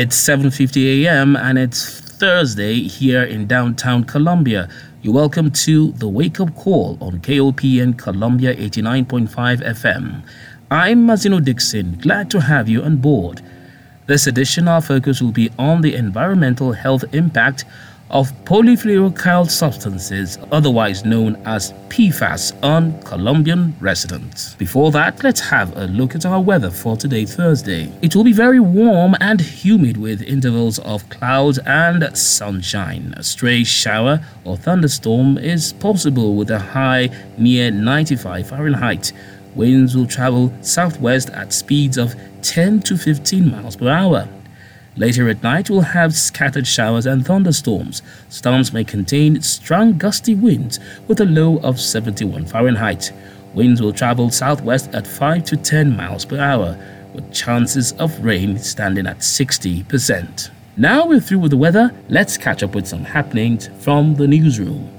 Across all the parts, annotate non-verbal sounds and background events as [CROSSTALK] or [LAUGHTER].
It's 7:50 a.m. and it's Thursday here in downtown Columbia. You're welcome to the Wake Up Call on KOPN Columbia 89.5 FM. I'm Mazino Dickson, glad to have you on board. This edition, our focus will be on the environmental health impact of polyfluoroalkyl substances, otherwise known as PFAS, on Columbian residents. Before that, let's have a look at our weather for today, Thursday. It will be very warm and humid with intervals of clouds and sunshine. A stray shower or thunderstorm is possible with a high near 95 Fahrenheit. Winds will travel southwest at speeds of 10 to 15 miles per hour. Later at night, we'll have scattered showers and thunderstorms. Storms may contain strong gusty winds with a low of 71 Fahrenheit. Winds will travel southwest at 5 to 10 miles per hour, with chances of rain standing at 60%. Now we're through with the weather, let's catch up with some happenings from the newsroom.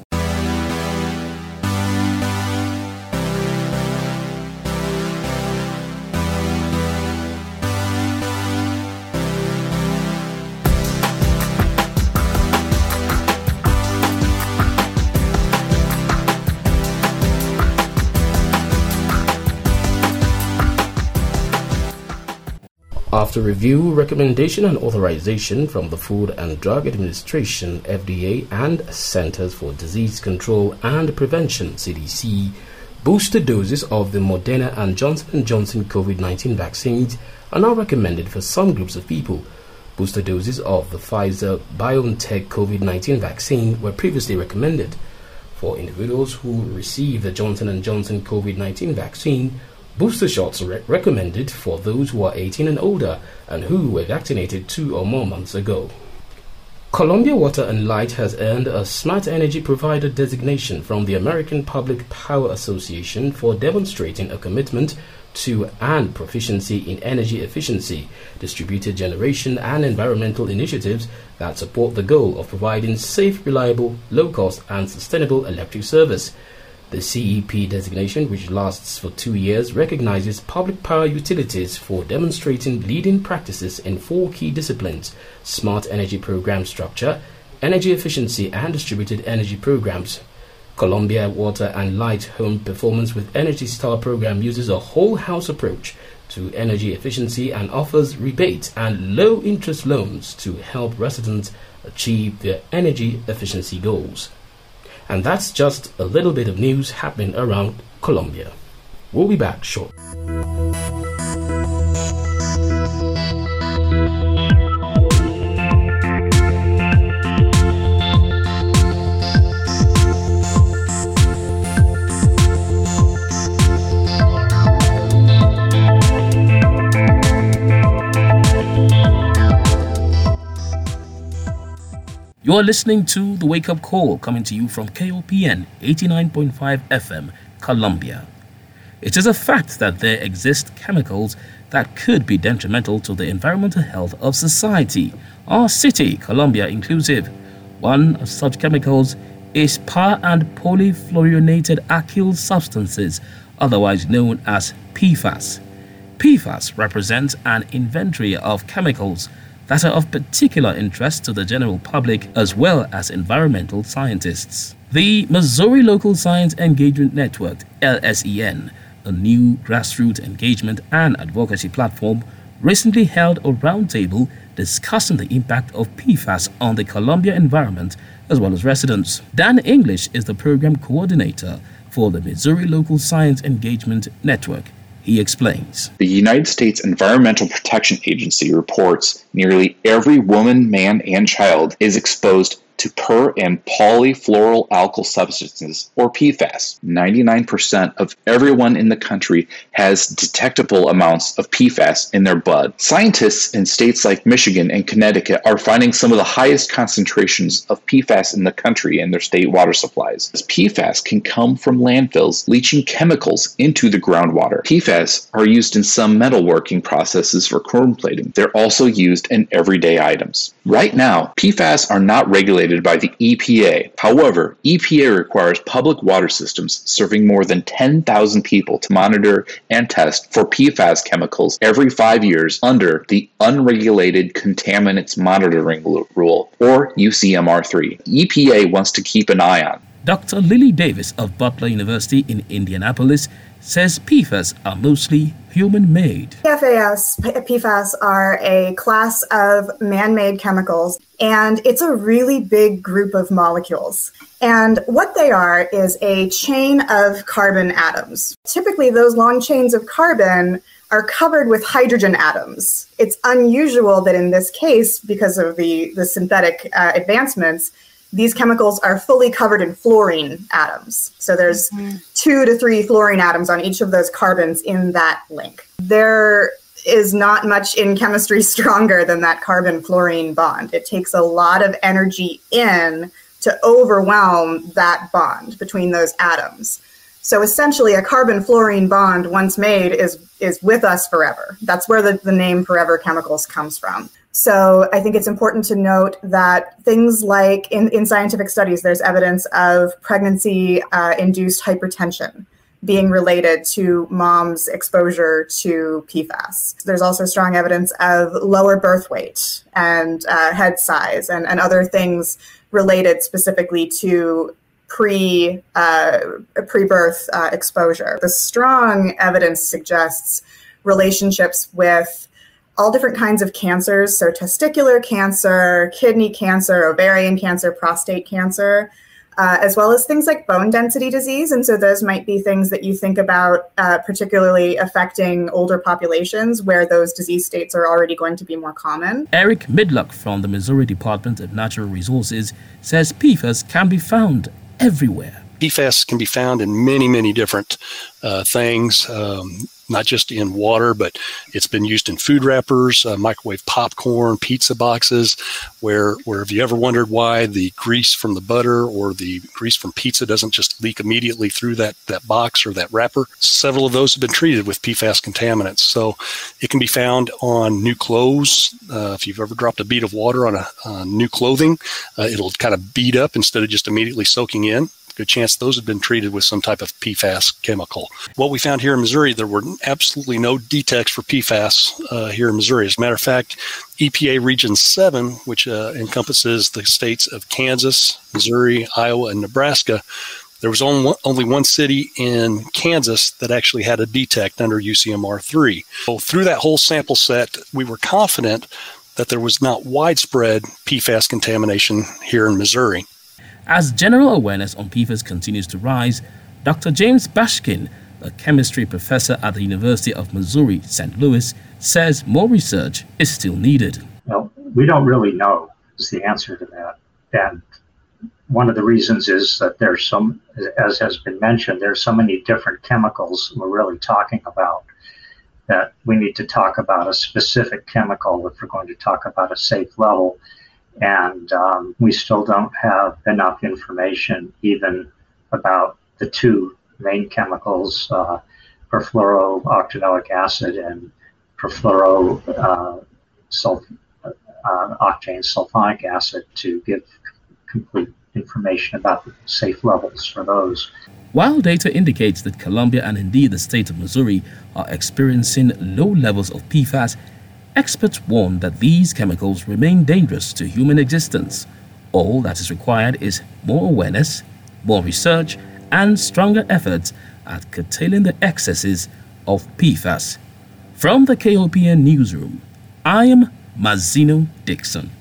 After review, recommendation, and authorization from the Food and Drug Administration (FDA) and Centers for Disease Control and Prevention (CDC), booster doses of the Moderna and Johnson & Johnson COVID-19 vaccines are now recommended for some groups of people. Booster doses of the Pfizer BioNTech COVID-19 vaccine were previously recommended for individuals who receive the Johnson & Johnson COVID-19 vaccine Booster shots are recommended for those who are 18 and older and who were vaccinated two or more months ago. Columbia Water and Light has earned a Smart Energy Provider designation from the American Public Power Association for demonstrating a commitment to and proficiency in energy efficiency, distributed generation, and environmental initiatives that support the goal of providing safe, reliable, low cost, and sustainable electric service. The CEP designation, which lasts for two years, recognizes public power utilities for demonstrating leading practices in four key disciplines smart energy program structure, energy efficiency, and distributed energy programs. Columbia Water and Light Home Performance with Energy Star program uses a whole house approach to energy efficiency and offers rebates and low interest loans to help residents achieve their energy efficiency goals. And that's just a little bit of news happening around Columbia. We'll be back shortly. You're listening to The Wake Up Call coming to you from KOPN 89.5 FM, Columbia. It is a fact that there exist chemicals that could be detrimental to the environmental health of society, our city, Columbia inclusive. One of such chemicals is per and polyfluorinated alkyl substances, otherwise known as PFAS. PFAS represents an inventory of chemicals that are of particular interest to the general public as well as environmental scientists. The Missouri Local Science Engagement Network, LSEN, a new grassroots engagement and advocacy platform, recently held a roundtable discussing the impact of PFAS on the Columbia environment as well as residents. Dan English is the program coordinator for the Missouri Local Science Engagement Network. He explains. The United States Environmental Protection Agency reports nearly every woman, man, and child is exposed to per and polyfluoroalkyl substances, or PFAS. 99% of everyone in the country has detectable amounts of PFAS in their blood. Scientists in states like Michigan and Connecticut are finding some of the highest concentrations of PFAS in the country in their state water supplies. As PFAS can come from landfills leaching chemicals into the groundwater. PFAS are used in some metalworking processes for chrome plating. They're also used in everyday items. Right now, PFAS are not regulated regulated by the EPA. However, EPA requires public water systems serving more than 10,000 people to monitor and test for PFAS chemicals every five years under the Unregulated Contaminants Monitoring Rule, or UCMR3. EPA wants to keep an eye on. Dr. Lily Davis of Butler University in Indianapolis says PFAS are mostly human made. PFAS, PFAS are a class of man made chemicals, and it's a really big group of molecules. And what they are is a chain of carbon atoms. Typically, those long chains of carbon are covered with hydrogen atoms. It's unusual that in this case, because of the, the synthetic uh, advancements, these chemicals are fully covered in fluorine atoms. So there's mm-hmm. two to three fluorine atoms on each of those carbons in that link. There is not much in chemistry [LAUGHS] stronger than that carbon fluorine bond. It takes a lot of energy in to overwhelm that bond between those atoms. So essentially, a carbon fluorine bond, once made, is is with us forever. That's where the, the name forever chemicals comes from. So I think it's important to note that things like in, in scientific studies, there's evidence of pregnancy uh, induced hypertension being related to mom's exposure to PFAS. There's also strong evidence of lower birth weight and uh, head size and, and other things related specifically to pre uh, pre-birth uh, exposure. The strong evidence suggests relationships with all different kinds of cancers, so testicular cancer, kidney cancer, ovarian cancer, prostate cancer, uh, as well as things like bone density disease. And so those might be things that you think about, uh, particularly affecting older populations where those disease states are already going to be more common. Eric Midluck from the Missouri Department of Natural Resources says PFAS can be found everywhere. PFAS can be found in many, many different uh, things. Um, not just in water, but it's been used in food wrappers, uh, microwave popcorn, pizza boxes. Where, where have you ever wondered why the grease from the butter or the grease from pizza doesn't just leak immediately through that, that box or that wrapper? Several of those have been treated with PFAS contaminants. So it can be found on new clothes. Uh, if you've ever dropped a bead of water on a, new clothing, uh, it'll kind of bead up instead of just immediately soaking in good chance those had been treated with some type of PFAS chemical. What we found here in Missouri, there were absolutely no detects for PFAS uh, here in Missouri. As a matter of fact, EPA Region 7, which uh, encompasses the states of Kansas, Missouri, Iowa, and Nebraska, there was only one, only one city in Kansas that actually had a detect under UCMR 3. So through that whole sample set, we were confident that there was not widespread PFAS contamination here in Missouri. As general awareness on PFAS continues to rise, Dr. James Bashkin, a chemistry professor at the University of Missouri St. Louis, says more research is still needed. Well, we don't really know is the answer to that. And one of the reasons is that there's some, as has been mentioned, there's so many different chemicals we're really talking about that we need to talk about a specific chemical if we're going to talk about a safe level and um, we still don't have enough information even about the two main chemicals, uh, perfluorooctanoic acid and perfluoro uh, uh, octane sulfonic acid, to give complete information about the safe levels for those. While data indicates that Columbia and indeed the state of Missouri are experiencing low levels of PFAS, Experts warn that these chemicals remain dangerous to human existence. All that is required is more awareness, more research, and stronger efforts at curtailing the excesses of PFAS. From the KOPN newsroom, I am Mazino Dickson.